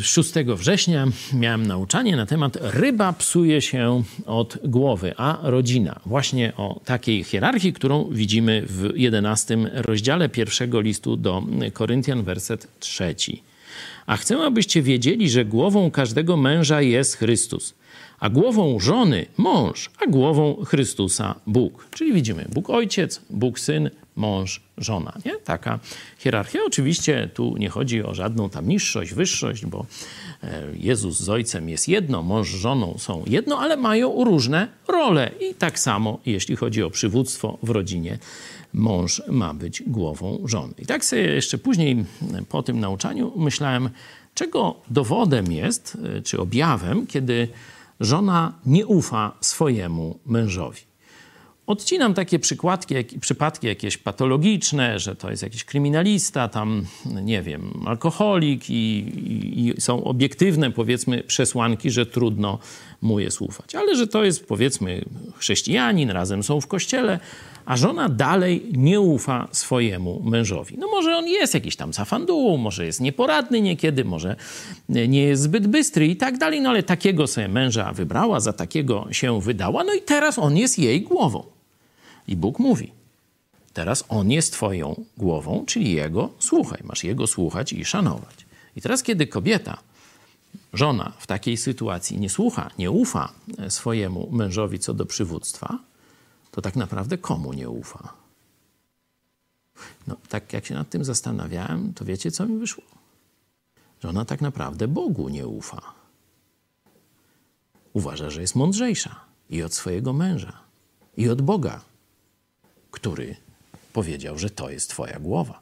6 września miałem nauczanie na temat ryba psuje się od głowy, a rodzina. Właśnie o takiej hierarchii, którą widzimy w 11 rozdziale pierwszego listu do Koryntian, werset trzeci. A chcę, abyście wiedzieli, że głową każdego męża jest Chrystus, a głową żony mąż, a głową Chrystusa Bóg. Czyli widzimy Bóg Ojciec, Bóg Syn, mąż, żona. Nie? Taka hierarchia. Oczywiście tu nie chodzi o żadną tam niższość, wyższość, bo e, Jezus z Ojcem jest jedno, mąż z żoną są jedno, ale mają różne role. I tak samo, jeśli chodzi o przywództwo w rodzinie, mąż ma być głową żony. I tak sobie jeszcze później po tym nauczaniu myślałem, czego dowodem jest, e, czy objawem, kiedy żona nie ufa swojemu mężowi. Odcinam takie przykładki, przypadki jakieś patologiczne, że to jest jakiś kryminalista, tam, nie wiem, alkoholik i, i, i, są obiektywne, powiedzmy, przesłanki, że trudno mu jest ufać. Ale że to jest, powiedzmy, chrześcijanin, razem są w kościele, a żona dalej nie ufa swojemu mężowi. No może on jest jakiś tam zafanduł, może jest nieporadny niekiedy, może nie jest zbyt bystry i tak dalej, no ale takiego sobie męża wybrała, za takiego się wydała, no i teraz on jest jej głową. I Bóg mówi, teraz on jest twoją głową, czyli jego słuchaj, masz jego słuchać i szanować. I teraz kiedy kobieta żona w takiej sytuacji nie słucha, nie ufa swojemu mężowi co do przywództwa, to tak naprawdę komu nie ufa? No, tak jak się nad tym zastanawiałem, to wiecie, co mi wyszło? Że ona tak naprawdę Bogu nie ufa. Uważa, że jest mądrzejsza i od swojego męża, i od Boga, który powiedział, że to jest Twoja głowa.